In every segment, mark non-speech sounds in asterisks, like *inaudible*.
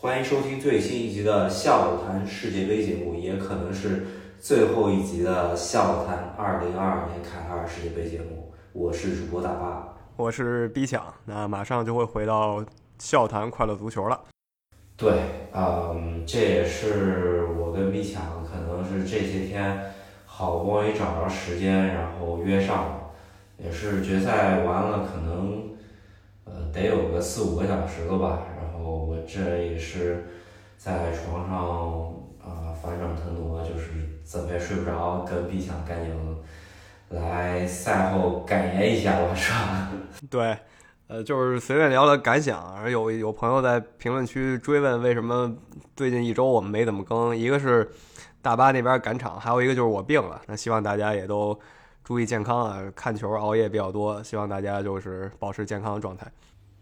欢迎收听最新一集的笑谈世界杯节目，也可能是最后一集的笑谈二零二二年卡塔尔世界杯节目。我是主播大巴，我是逼抢，那马上就会回到笑谈快乐足球了。对，嗯，这也是我跟逼抢可能是这些天好不容易找着时间，然后约上了，也是决赛完了，可能呃得有个四五个小时了吧。我这也是在床上啊翻转腾挪，就是怎么也睡不着，跟 B 强赶紧来赛后感言一下吧，是吧？对，呃，就是随便聊聊感想。而有有朋友在评论区追问为什么最近一周我们没怎么更，一个是大巴那边赶场，还有一个就是我病了。那希望大家也都注意健康啊，看球熬夜比较多，希望大家就是保持健康的状态。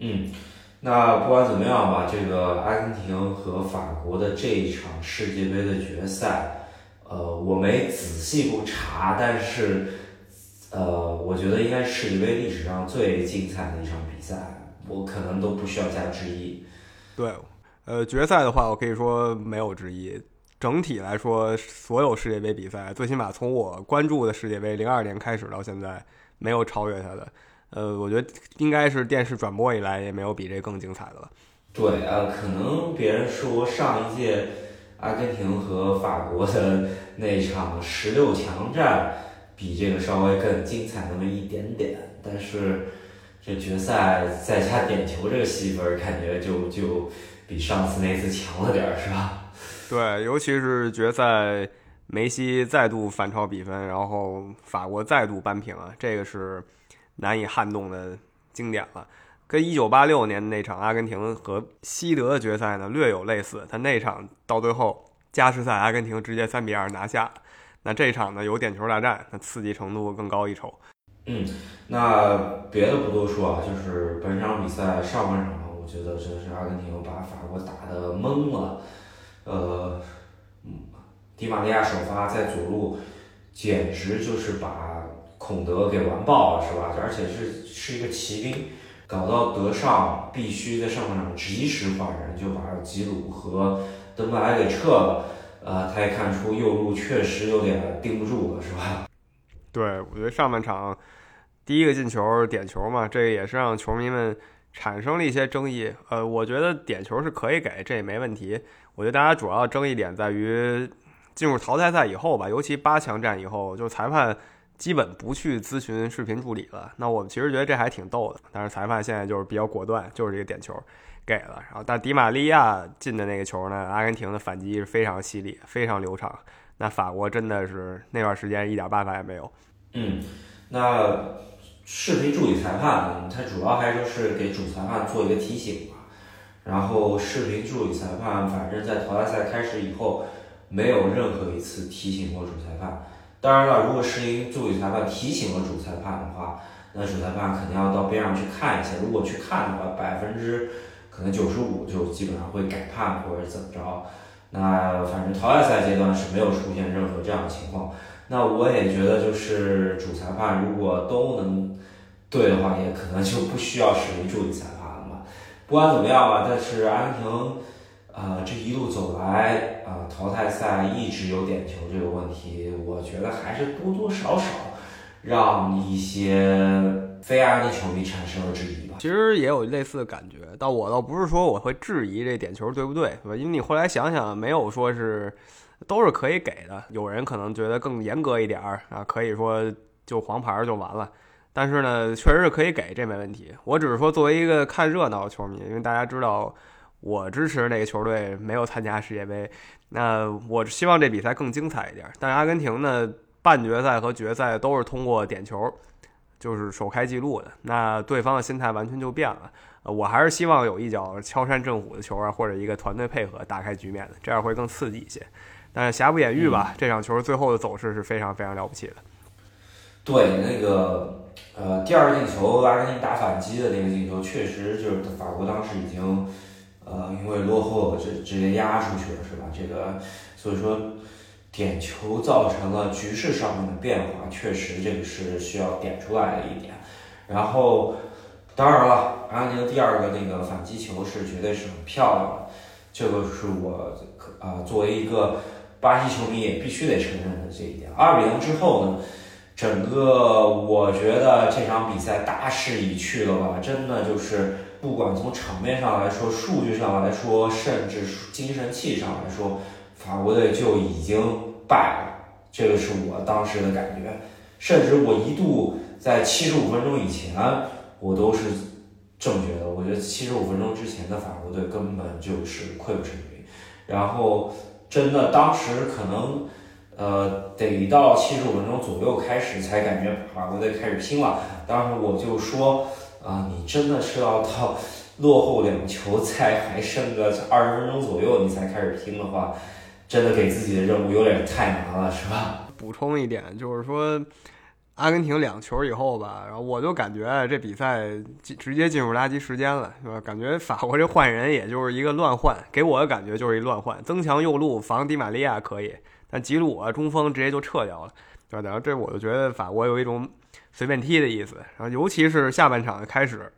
嗯。那不管怎么样吧，这个阿根廷和法国的这一场世界杯的决赛，呃，我没仔细过查，但是，呃，我觉得应该是世界杯历史上最精彩的一场比赛，我可能都不需要加之一。对，呃，决赛的话，我可以说没有之一。整体来说，所有世界杯比赛，最起码从我关注的世界杯零二年开始到现在，没有超越它的。呃，我觉得应该是电视转播以来也没有比这更精彩的了。对啊，可能别人说上一届阿根廷和法国的那场十六强战比这个稍微更精彩那么一点点，但是这决赛再加点球这个戏份，感觉就就比上次那次强了点儿，是吧？*laughs* 对，尤其是决赛梅西再度反超比分，然后法国再度扳平啊，这个是。难以撼动的经典了，跟一九八六年那场阿根廷和西德的决赛呢略有类似。他那场到最后加时赛，阿根廷直接三比二拿下。那这场呢有点球大战，那刺激程度更高一筹。嗯，那别的不多说啊，就是本场比赛上半场，我觉得真是阿根廷把法国打得懵了。呃，迪玛利亚首发在左路，简直就是把。孔德给完爆了是吧？而且是是一个骑兵，搞到德尚必须在上半场及时换人，就把吉鲁和登贝莱给撤了。呃，他也看出右路确实有点盯不住了，是吧？*laughs* 对，我觉得上半场第一个进球点球嘛，这也是让球迷们产生了一些争议。呃，我觉得点球是可以给，这也没问题。我觉得大家主要争议点在于进入淘汰赛以后吧，尤其八强战以后，就裁判。基本不去咨询视频助理了。那我们其实觉得这还挺逗的。但是裁判现在就是比较果断，就是这个点球给了。然后，但迪玛利亚进的那个球呢？阿根廷的反击是非常犀利，非常流畅。那法国真的是那段时间一点办法也没有。嗯，那视频助理裁判他主要还就是给主裁判做一个提醒嘛。然后视频助理裁判反正在淘汰赛开始以后，没有任何一次提醒过主裁判。当然了，如果是因助理裁判提醒了主裁判的话，那主裁判肯定要到边上去看一下。如果去看的话，百分之可能九十五就基本上会改判或者怎么着。那反正淘汰赛阶段是没有出现任何这样的情况。那我也觉得，就是主裁判如果都能对的话，也可能就不需要使用助理裁判了嘛。不管怎么样吧，但是阿根廷。啊，这一路走来啊，淘汰赛一直有点球这个问题，我觉得还是多多少少让一些非阿根球迷产生了质疑吧。其实也有类似的感觉，但我倒不是说我会质疑这点球对不对，因为你后来想想，没有说是都是可以给的，有人可能觉得更严格一点儿啊，可以说就黄牌就完了。但是呢，确实是可以给，这没问题。我只是说作为一个看热闹的球迷，因为大家知道。我支持那个球队没有参加世界杯，那我希望这比赛更精彩一点。但是阿根廷呢，半决赛和决赛都是通过点球，就是首开纪录的，那对方的心态完全就变了。我还是希望有一脚敲山震虎的球啊，或者一个团队配合打开局面的，这样会更刺激一些。但是瑕不掩瑜吧，这场球最后的走势是非常非常了不起的。对，那个呃，第二进球阿根廷打反击的那个进球，确实就是法国当时已经。呃，因为落后了，直直接压出去了，是吧？这个，所以说点球造成了局势上面的变化，确实这个是需要点出来的一点。然后，当然了，阿根廷第二个那个反击球是绝对是很漂亮的，这个是我啊作为一个巴西球迷也必须得承认的这一点。二比零之后呢，整个我觉得这场比赛大势已去了吧，真的就是不管从场面上来说、数据上来说，甚至精神气上来说，法国队就已经败了。这个是我当时的感觉，甚至我一度在七十五分钟以前，我都是这么觉得。我觉得七十五分钟之前的法国队根本就是溃不成军，然后真的当时可能，呃，得到七十五分钟左右开始才感觉法国队开始拼了。当时我就说，啊，你真的是要到落后两球，才还剩个二十分钟左右，你才开始拼的话。真的给自己的任务有点太难了，是吧？补充一点，就是说，阿根廷两球以后吧，然后我就感觉这比赛直接进入垃圾时间了，是吧？感觉法国这换人也就是一个乱换，给我的感觉就是一乱换，增强右路防迪玛利亚可以，但吉鲁啊中锋直接就撤掉了，对吧？然后这我就觉得法国有一种随便踢的意思，然后尤其是下半场开始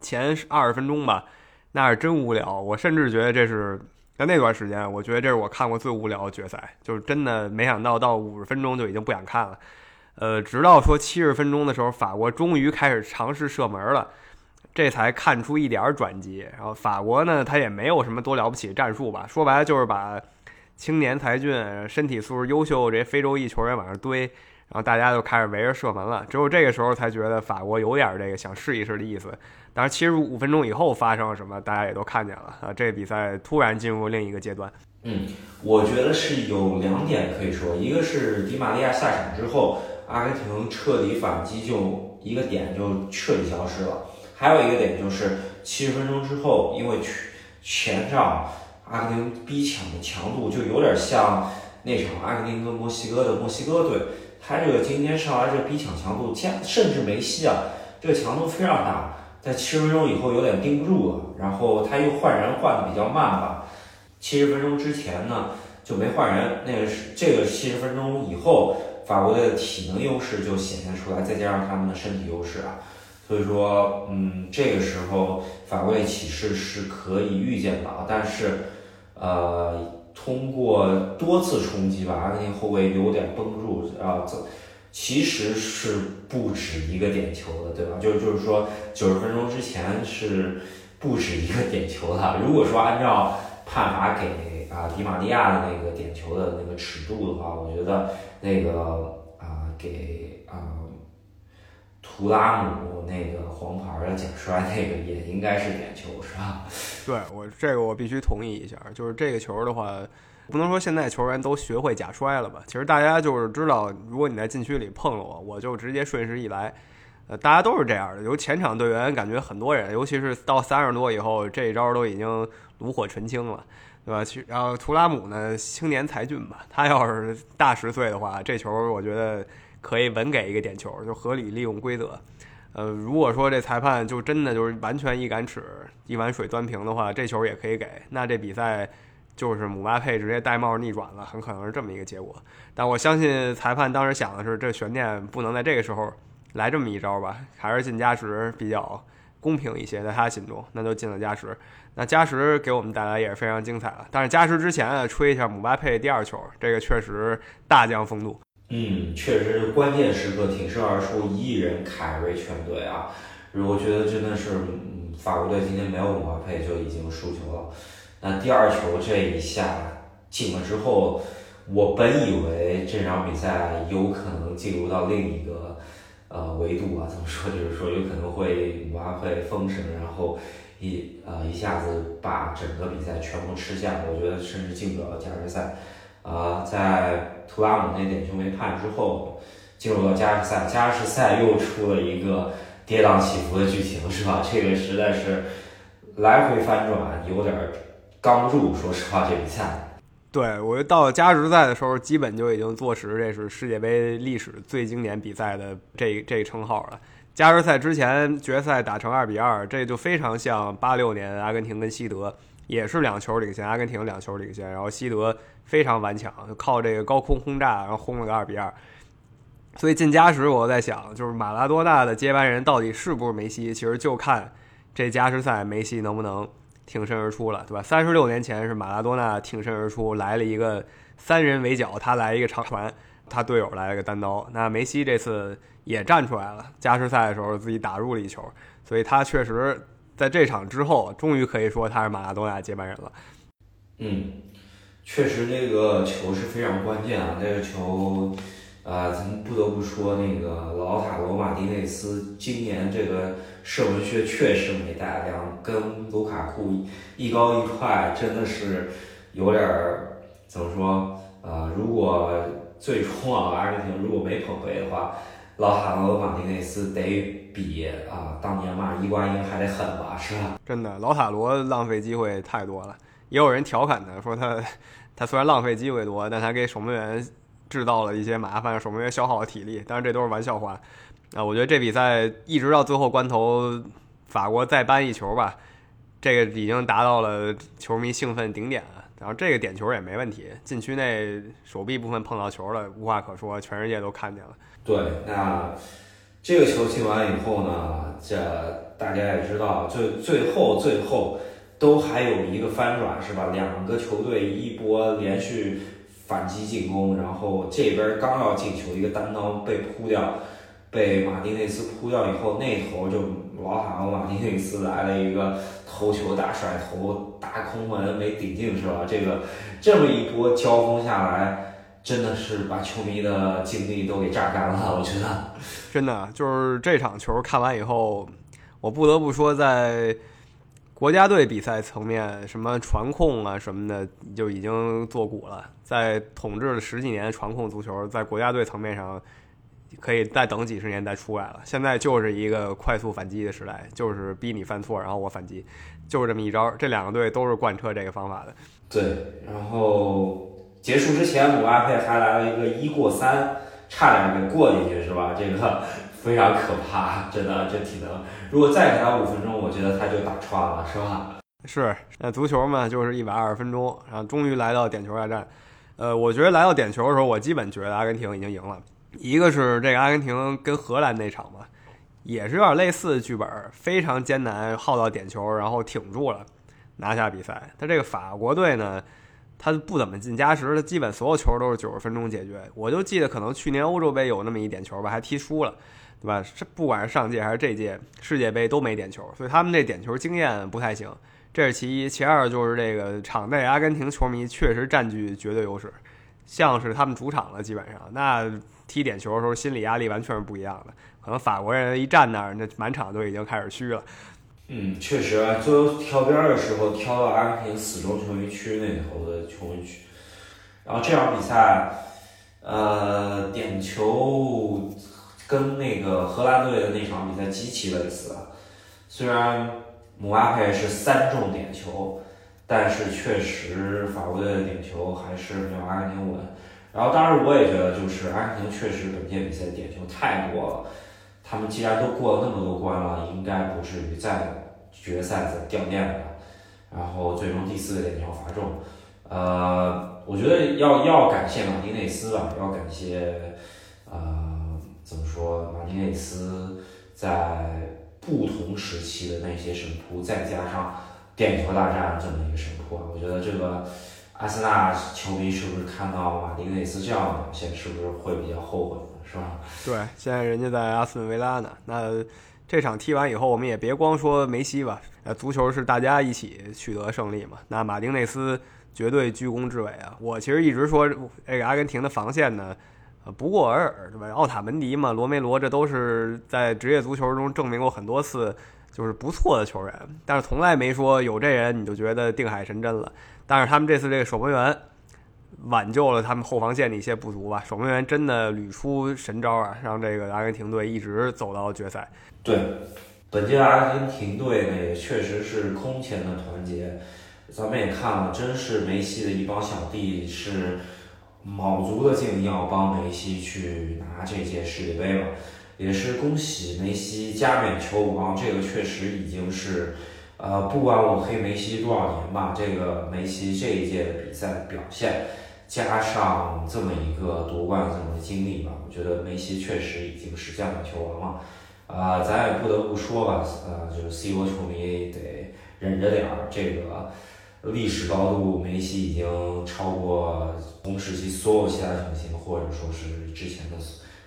前二十分钟吧，那是真无聊，我甚至觉得这是。在那段时间，我觉得这是我看过最无聊的决赛，就是真的没想到到五十分钟就已经不想看了。呃，直到说七十分钟的时候，法国终于开始尝试射门了，这才看出一点转机。然后法国呢，他也没有什么多了不起的战术吧，说白了就是把青年才俊、身体素质优秀这些非洲裔球员往上堆，然后大家就开始围着射门了。只有这个时候才觉得法国有点这个想试一试的意思。当然，七十五分钟以后发生了什么，大家也都看见了啊！这比赛突然进入另一个阶段。嗯，我觉得是有两点可以说，一个是迪玛利亚下场之后，阿根廷彻底反击，就一个点就彻底消失了；还有一个点就是七十分钟之后，因为前场阿根廷逼抢的强度就有点像那场阿根廷跟墨西哥的墨西哥队，他这个今天上来这逼抢强度，加甚至梅西啊，这个强度非常大。在七十分钟以后有点盯不住了，然后他又换人换的比较慢吧。七十分钟之前呢就没换人，那个是这个七十分钟以后，法国队的体能优势就显现出来，再加上他们的身体优势啊，所以说，嗯，这个时候法国队起势是可以预见的啊。但是，呃，通过多次冲击吧，阿根廷后卫有点绷不住啊，走。其实是不止一个点球的，对吧？就就是说，九十分钟之前是不止一个点球的。如果说按照判罚给啊迪玛利亚的那个点球的那个尺度的话，我觉得那个啊给啊图拉姆那个黄牌的假摔那个也应该是点球，是吧？对我这个我必须同意一下，就是这个球的话。不能说现在球员都学会假摔了吧？其实大家就是知道，如果你在禁区里碰了我，我就直接顺势一来。呃，大家都是这样的。由前场队员感觉很多人，尤其是到三十多以后，这一招都已经炉火纯青了，对吧？其然后图拉姆呢，青年才俊吧，他要是大十岁的话，这球我觉得可以稳给一个点球，就合理利用规则。呃，如果说这裁判就真的就是完全一杆尺一碗水端平的话，这球也可以给。那这比赛。就是姆巴佩直接戴帽逆转了，很可能是这么一个结果。但我相信裁判当时想的是，这悬念不能在这个时候来这么一招吧，还是进加时比较公平一些，在他心中，那就进了加时。那加时给我们带来也是非常精彩了。但是加时之前啊，吹一下姆巴佩第二球，这个确实大将风度。嗯，确实关键时刻挺身而出，一人凯瑞全队啊！我觉得真的是，法国队今天没有姆巴佩就已经输球了。那第二球这一下进了之后，我本以为这场比赛有可能进入到另一个呃维度啊，怎么说？就是说有可能会姆巴佩封神，然后一呃一下子把整个比赛全部吃下。我觉得甚至进不了加时赛。啊，在图拉姆那点球没判之后，进入到加时赛，加时赛又出了一个跌宕起伏的剧情，是吧？这个实在是来回翻转，有点。刚入，说实话，这比赛，对我到加时赛的时候，基本就已经坐实这是世界杯历史最经典比赛的这这称号了。加时赛之前决赛打成二比二，这就非常像八六年阿根廷跟西德，也是两球领先，阿根廷两球领先，然后西德非常顽强，就靠这个高空轰炸，然后轰了个二比二。所以进加时，我在想，就是马拉多纳的接班人到底是不是梅西？其实就看这加时赛梅西能不能。挺身而出了，对吧？三十六年前是马拉多纳挺身而出，来了一个三人围剿，他来一个长传，他队友来了个单刀。那梅西这次也站出来了，加时赛的时候自己打入了一球，所以他确实在这场之后，终于可以说他是马拉多纳接班人了。嗯，确实那个球是非常关键啊，这个球。啊，咱们不得不说，那个老塔罗马丁内斯今年这个射门靴确实没带，两跟卢卡库一高一快，真的是有点儿怎么说？呃，如果最终啊，阿根廷如果没捧杯的话，老塔罗马丁内斯得比啊当年嘛伊瓜因还得狠吧，是吧？真的，老塔罗浪费机会太多了，也有人调侃他说他他虽然浪费机会多，但他给守门员。制造了一些麻烦，守门员消耗了体力，但是这都是玩笑话。啊，我觉得这比赛一直到最后关头，法国再扳一球吧，这个已经达到了球迷兴奋顶点了。然后这个点球也没问题，禁区内手臂部分碰到球了，无话可说，全世界都看见了。对，那这个球进完以后呢，这大家也知道，最最后最后都还有一个翻转，是吧？两个球队一波连续。反击进攻，然后这边刚要进球，一个单刀被扑掉，被马丁内斯扑掉以后，那头就老塔罗马丁内斯来了一个头球大甩头，大空门没顶进，是吧？这个这么一波交锋下来，真的是把球迷的精力都给榨干了，*laughs* 我觉得。真的就是这场球看完以后，我不得不说在。国家队比赛层面，什么传控啊什么的就已经做古了。在统治了十几年传控足球，在国家队层面上，可以再等几十年再出来了。现在就是一个快速反击的时代，就是逼你犯错，然后我反击，就是这么一招。这两个队都是贯彻这个方法的。对，然后结束之前，姆巴佩还来了一个一过三，差点给过进去，是吧？这个。*laughs* 非常可怕，*laughs* 真的，这体能，如果再给他五分钟，我觉得他就打穿了，是吧？是，那足球嘛，就是一百二十分钟，然后终于来到点球大战。呃，我觉得来到点球的时候，我基本觉得阿根廷已经赢了。一个是这个阿根廷跟荷兰那场嘛，也是有点类似的剧本，非常艰难，耗到点球，然后挺住了，拿下比赛。他这个法国队呢？他不怎么进加时，他基本所有球都是九十分钟解决。我就记得可能去年欧洲杯有那么一点球吧，还踢输了，对吧？是不管是上届还是这届世界杯都没点球，所以他们这点球经验不太行。这是其一，其二就是这个场内阿根廷球迷确实占据绝对优势，像是他们主场了，基本上那踢点球的时候心理压力完全是不一样的。可能法国人一站那儿，那满场都已经开始虚了。嗯，确实，最后挑边的时候挑到阿根廷死忠球迷区那头的球迷区，然后这场比赛，呃，点球跟那个荷兰队的那场比赛极其类似啊。虽然姆巴佩是三中点球，但是确实法国队的点球还是没有阿根廷稳。然后当然我也觉得，就是阿根廷确实本届比赛点球太多了。他们既然都过了那么多关了，应该不至于再决赛再掉链子。然后最终第四个点球罚中，呃，我觉得要要感谢马丁内斯吧，要感谢，呃，怎么说？马丁内斯在不同时期的那些神扑，再加上点球大战这么一个神扑啊，我觉得这个阿森纳球迷是不是看到马丁内斯这样的表现，是不是会比较后悔？是吧？对，现在人家在阿斯顿维拉呢。那这场踢完以后，我们也别光说梅西吧。呃，足球是大家一起取得胜利嘛。那马丁内斯绝对居功至伟啊！我其实一直说，这个阿根廷的防线呢，呃，不过尔尔，对吧？奥塔门迪嘛，罗梅罗，这都是在职业足球中证明过很多次，就是不错的球员。但是从来没说有这人你就觉得定海神针了。但是他们这次这个守门员。挽救了他们后防线的一些不足吧，守门员真的屡出神招啊，让这个阿根廷队一直走到决赛。对，本届阿根廷队呢也确实是空前的团结，咱们也看了，真是梅西的一帮小弟是卯足了劲要帮梅西去拿这届世界杯了，也是恭喜梅西加冕球王，这个确实已经是，呃，不管我黑梅西多少年吧，这个梅西这一届的比赛表现。加上这么一个夺冠这么的经历吧，我觉得梅西确实已经是加冕球王了。啊，咱也不得不说吧，呃，就是 C 罗球迷得忍着点儿。这个历史高度，梅西已经超过同时期所有其他球星，或者说是之前的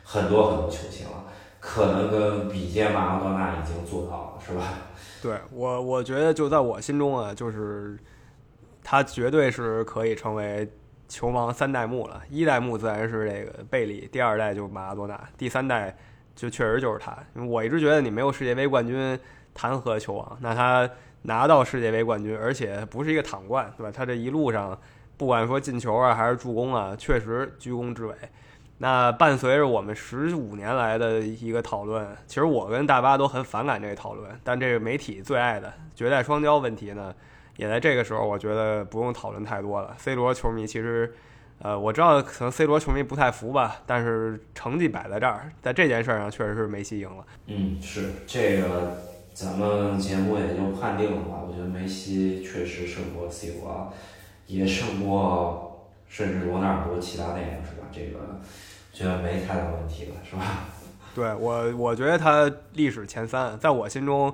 很多很多球星了，可能跟比肩马拉多纳已经做到了，是吧？*laughs* 对我，我觉得就在我心中啊，就是他绝对是可以成为球王三代目了。一代目自然是这个贝利，第二代就是马拉多纳，第三代就确实就是他。我一直觉得你没有世界杯冠军，谈何球王？那他拿到世界杯冠军，而且不是一个躺冠，对吧？他这一路上，不管说进球啊，还是助攻啊，确实居功至伟。那伴随着我们十五年来的一个讨论，其实我跟大巴都很反感这个讨论，但这个媒体最爱的绝代双骄问题呢，也在这个时候，我觉得不用讨论太多了。C 罗球迷其实，呃，我知道可能 C 罗球迷不太服吧，但是成绩摆在这儿，在这件事上确实是梅西赢了。嗯，是这个，咱们节目也就判定了吧。我觉得梅西确实胜过 C 罗，也胜过甚至罗纳尔多其他那个，是吧？这个。觉得没太大问题了，是吧？*laughs* 对我，我觉得他历史前三，在我心中，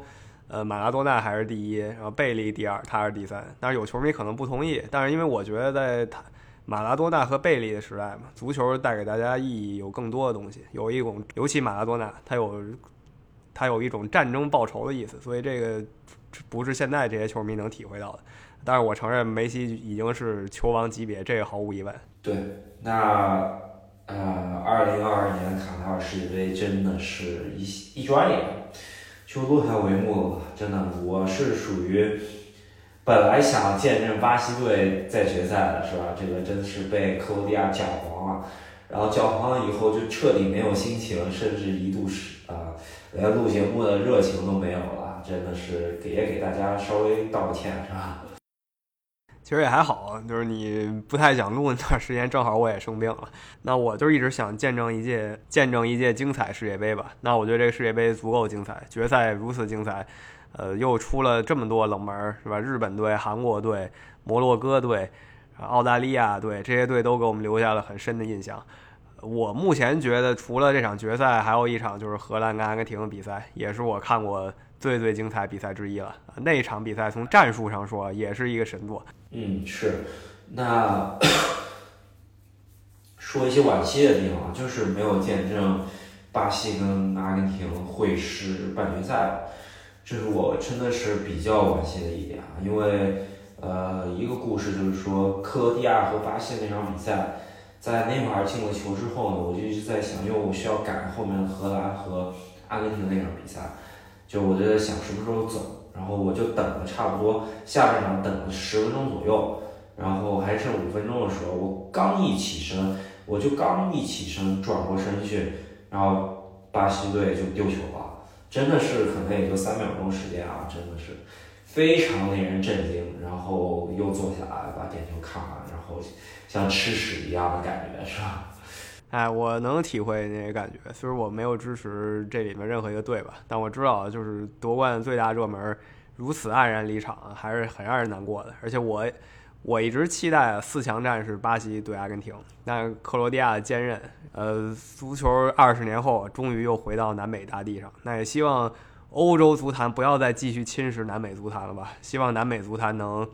呃，马拉多纳还是第一，然后贝利第二，他是第三。但是有球迷可能不同意，但是因为我觉得在他马拉多纳和贝利的时代嘛，足球带给大家意义有更多的东西，有一种，尤其马拉多纳，他有他有一种战争报仇的意思，所以这个不是现在这些球迷能体会到的。但是我承认梅西已经是球王级别，这个毫无疑问。对，那。呃，二零二二年卡塔尔世界杯真的是一一转眼就落下帷幕了。真的，我是属于本来想见证巴西队在决赛的，是吧？这个真的是被克罗地亚搅黄了，然后搅黄了以后就彻底没有心情，甚至一度是啊，连录节目的热情都没有了。真的是给也给大家稍微道个歉，是吧？其实也还好，就是你不太想录那段时间，正好我也生病了。那我就一直想见证一届见证一届精彩世界杯吧。那我觉得这个世界杯足够精彩，决赛如此精彩，呃，又出了这么多冷门，是吧？日本队、韩国队、摩洛哥队、澳大利亚队，这些队都给我们留下了很深的印象。我目前觉得，除了这场决赛，还有一场就是荷兰跟阿根廷的比赛，也是我看过。最最精彩比赛之一了，那场比赛从战术上说也是一个神作。嗯，是。那 *coughs* 说一些惋惜的地方，就是没有见证巴西跟阿根廷会师半决赛，这是我真的是比较惋惜的一点啊。因为呃，一个故事就是说，克罗地亚和巴西那场比赛，在内马尔进了球之后呢，我就一直在想，因为我需要赶后面荷兰和阿根廷那场比赛。就我就在想什么时候走，然后我就等了差不多下半场等了十分钟左右，然后还剩五分钟的时候，我刚一起身，我就刚一起身转过身去，然后巴西队就丢球了，真的是可能也就三秒钟时间啊，真的是非常令人震惊。然后又坐下来把点球看完，然后像吃屎一样的感觉，是吧？哎，我能体会那个感觉。虽然我没有支持这里面任何一个队吧，但我知道，就是夺冠最大热门如此黯然离场，还是很让人难过的。而且我我一直期待四强战是巴西对阿根廷，但克罗地亚的坚韧，呃，足球二十年后终于又回到南美大地上。那也希望欧洲足坛不要再继续侵蚀南美足坛了吧？希望南美足坛能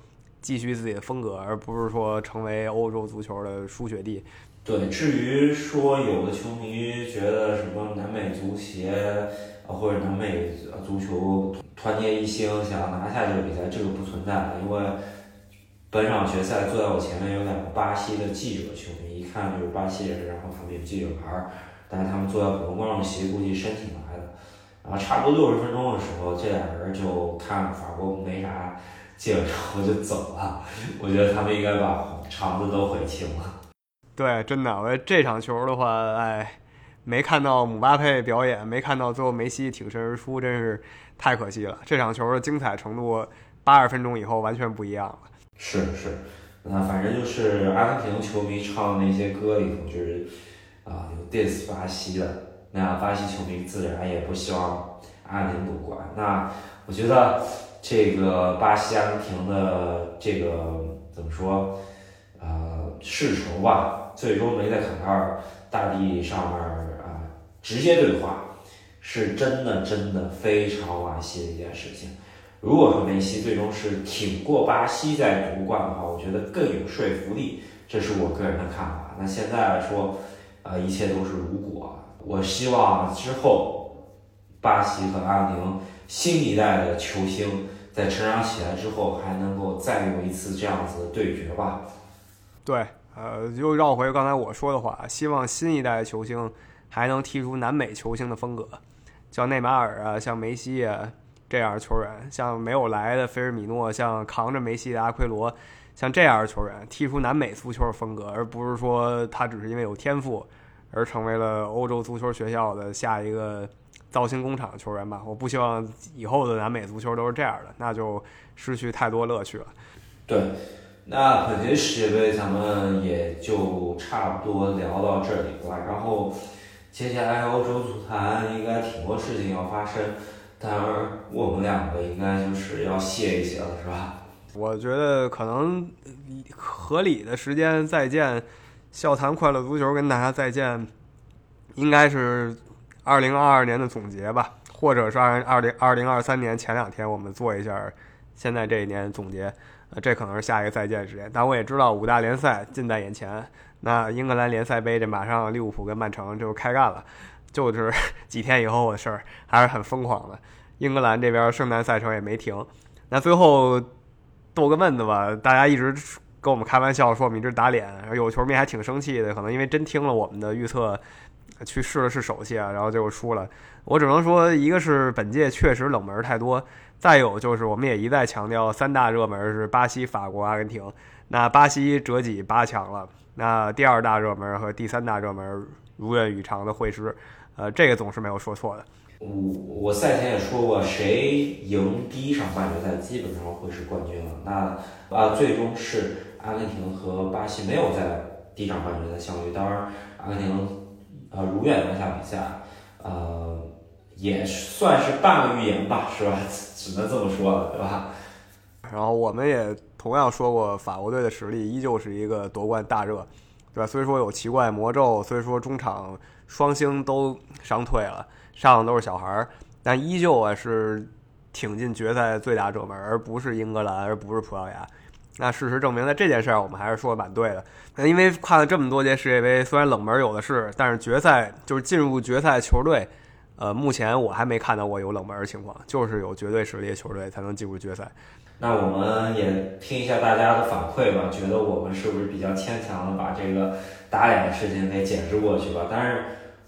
继续自己的风格，而不是说成为欧洲足球的输血地。对，至于说有的球迷觉得什么南美足协啊或者南美足球团结一心想要拿下这个比赛，这个不存在的，因为本场决赛坐在我前面有两个巴西的记者球迷，一看就是巴西人，然后他们有记者牌，但是他们坐在普通观众席，估计申请来的。然后差不多六十分钟的时候，这俩人就看法国没啥劲，然后就走了。我觉得他们应该把场子都悔青了。对，真的，我觉得这场球的话，哎，没看到姆巴佩表演，没看到最后梅西挺身而出，真是太可惜了。这场球的精彩程度，八十分钟以后完全不一样了。是是，那反正就是阿根廷球迷唱那些歌里头，就是啊有 dis 巴西的，那巴西球迷自然也不希望阿根廷夺冠。那我觉得这个巴西阿根廷的这个怎么说，呃，世仇吧。最终没在卡塔尔大地上面啊直接对话，是真的真的非常惋惜的一件事情。如果说梅西最终是挺过巴西在夺冠的话，我觉得更有说服力，这是我个人的看法。那现在来说，呃，一切都是如果。我希望之后巴西和阿根廷新一代的球星在成长起来之后，还能够再有一次这样子的对决吧。对，呃，又绕回刚才我说的话，希望新一代球星还能踢出南美球星的风格，像内马尔啊，像梅西啊。这样的球员，像没有来的菲尔米诺，像扛着梅西的阿奎罗，像这样的球员踢出南美足球的风格，而不是说他只是因为有天赋而成为了欧洲足球学校的下一个造星工厂球员吧。我不希望以后的南美足球都是这样的，那就失去太多乐趣了。对，那本届世界杯咱们也就差不多聊到这里了。然后接下来欧洲足坛应该挺多事情要发生。当然，我们两个应该就是要歇一歇了，是吧？我觉得可能合理的时间再见，笑谈快乐足球跟大家再见，应该是二零二二年的总结吧，或者是二二零二零二三年前两天我们做一下现在这一年总结，呃，这可能是下一个再见时间。但我也知道五大联赛近在眼前，那英格兰联赛杯这马上利物浦跟曼城就开干了。就是 *laughs* 几天以后的事儿，还是很疯狂的。英格兰这边圣诞赛程也没停。那最后逗个闷子吧，大家一直跟我们开玩笑说我们一直打脸，有球迷还挺生气的，可能因为真听了我们的预测去试了试手气啊，然后结果输了。我只能说，一个是本届确实冷门太多，再有就是我们也一再强调三大热门是巴西、法国、阿根廷。那巴西折戟八强了，那第二大热门和第三大热门如愿以偿的会师。呃，这个总是没有说错的。我我赛前也说过，谁赢第一场半决赛，基本上会是冠军了。那啊，最终是阿根廷和巴西没有在第一场半决赛相遇。当然，阿根廷呃如愿拿下比赛，呃，也算是半个预言吧，是吧？*laughs* 只能这么说了，对吧？然后我们也同样说过，法国队的实力依旧是一个夺冠大热，对吧？虽说有奇怪魔咒，虽说中场。双星都伤退了，上的都是小孩儿，但依旧啊是挺进决赛最大热门，而不是英格兰，而不是葡萄牙。那事实证明，在这件事儿我们还是说的蛮对的。那因为看了这么多届世界杯，虽然冷门有的是，但是决赛就是进入决赛球队，呃，目前我还没看到过有冷门的情况，就是有绝对实力的球队才能进入决赛。那我们也听一下大家的反馈吧，觉得我们是不是比较牵强的把这个打脸的事情给解释过去吧？但是。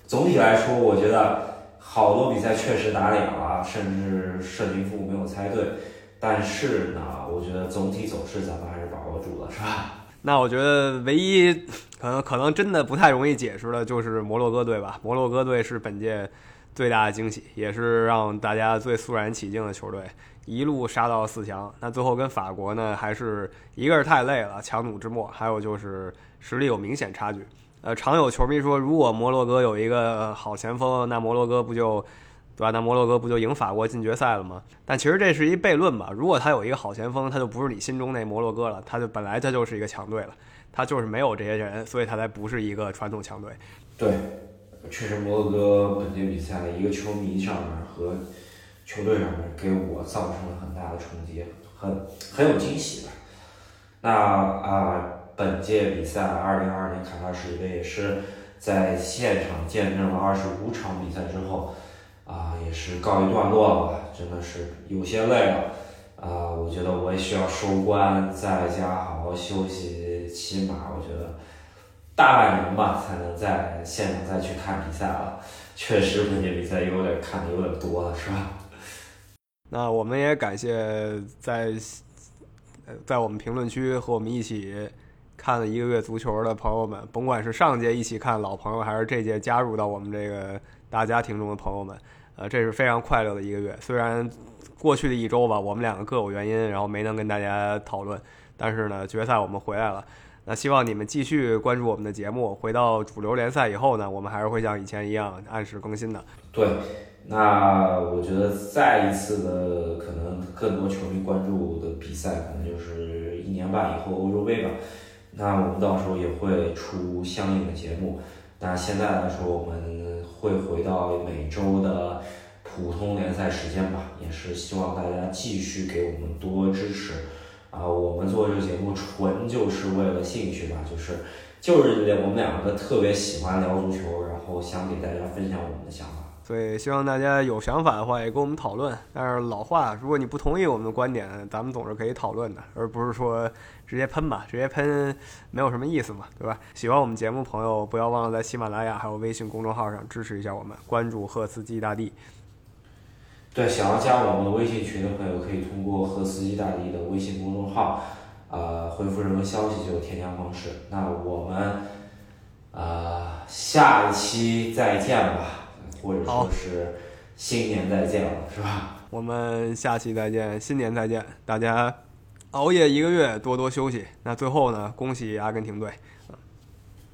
总体来说，我觉得好多比赛确实打脸了，甚至胜局负没有猜对。但是呢，我觉得总体走势咱们还是把握住了，是吧？*laughs* 那我觉得唯一可能可能真的不太容易解释的就是摩洛哥队吧。摩洛哥队是本届最大的惊喜，也是让大家最肃然起敬的球队，一路杀到四强。那最后跟法国呢，还是一个是太累了，强弩之末；还有就是实力有明显差距。呃，常有球迷说，如果摩洛哥有一个好前锋，那摩洛哥不就，对吧？那摩洛哥不就赢法国进决赛了吗？但其实这是一悖论吧。如果他有一个好前锋，他就不是你心中那摩洛哥了，他就本来他就是一个强队了，他就是没有这些人，所以他才不是一个传统强队。对，确实摩洛哥本届比赛的一个球迷上面和球队上面给我造成了很大的冲击，很很有惊喜吧。那啊。本届比赛，二零二二年卡塔尔世界杯也是在现场见证了二十五场比赛之后，啊，也是告一段落了吧，真的是有些累了，啊，我觉得我也需要收官，在家好好休息，起码我觉得大半年吧，才能在现场再去看比赛了。确实，本届比赛有点看的有点多了，是吧？那我们也感谢在在我们评论区和我们一起。看了一个月足球的朋友们，甭管是上届一起看老朋友，还是这届加入到我们这个大家庭中的朋友们，呃，这是非常快乐的一个月。虽然过去的一周吧，我们两个各有原因，然后没能跟大家讨论，但是呢，决赛我们回来了。那希望你们继续关注我们的节目。回到主流联赛以后呢，我们还是会像以前一样按时更新的。对，那我觉得再一次的可能更多球迷关注的比赛，可能就是一年半以后欧洲杯吧。那我们到时候也会出相应的节目。那现在来说，我们会回到每周的普通联赛时间吧，也是希望大家继续给我们多支持。啊，我们做这个节目纯就是为了兴趣吧，就是就是我们两个特别喜欢聊足球，然后想给大家分享我们的想法。所以希望大家有想法的话也跟我们讨论。但是老话，如果你不同意我们的观点，咱们总是可以讨论的，而不是说直接喷吧，直接喷没有什么意思嘛，对吧？喜欢我们节目朋友，不要忘了在喜马拉雅还有微信公众号上支持一下我们，关注赫斯基大帝。对，想要加我们的微信群的朋友，可以通过赫斯基大帝的微信公众号，呃，回复任何消息就有添加方式。那我们呃下一期再见吧。或者说是新年再见了，是吧？我们下期再见，新年再见，大家熬夜一个月，多多休息。那最后呢，恭喜阿根廷队。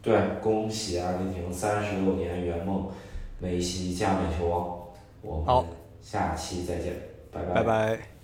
对，恭喜阿根廷三十六年圆梦，梅西加冕球王。我们下期再见，拜拜。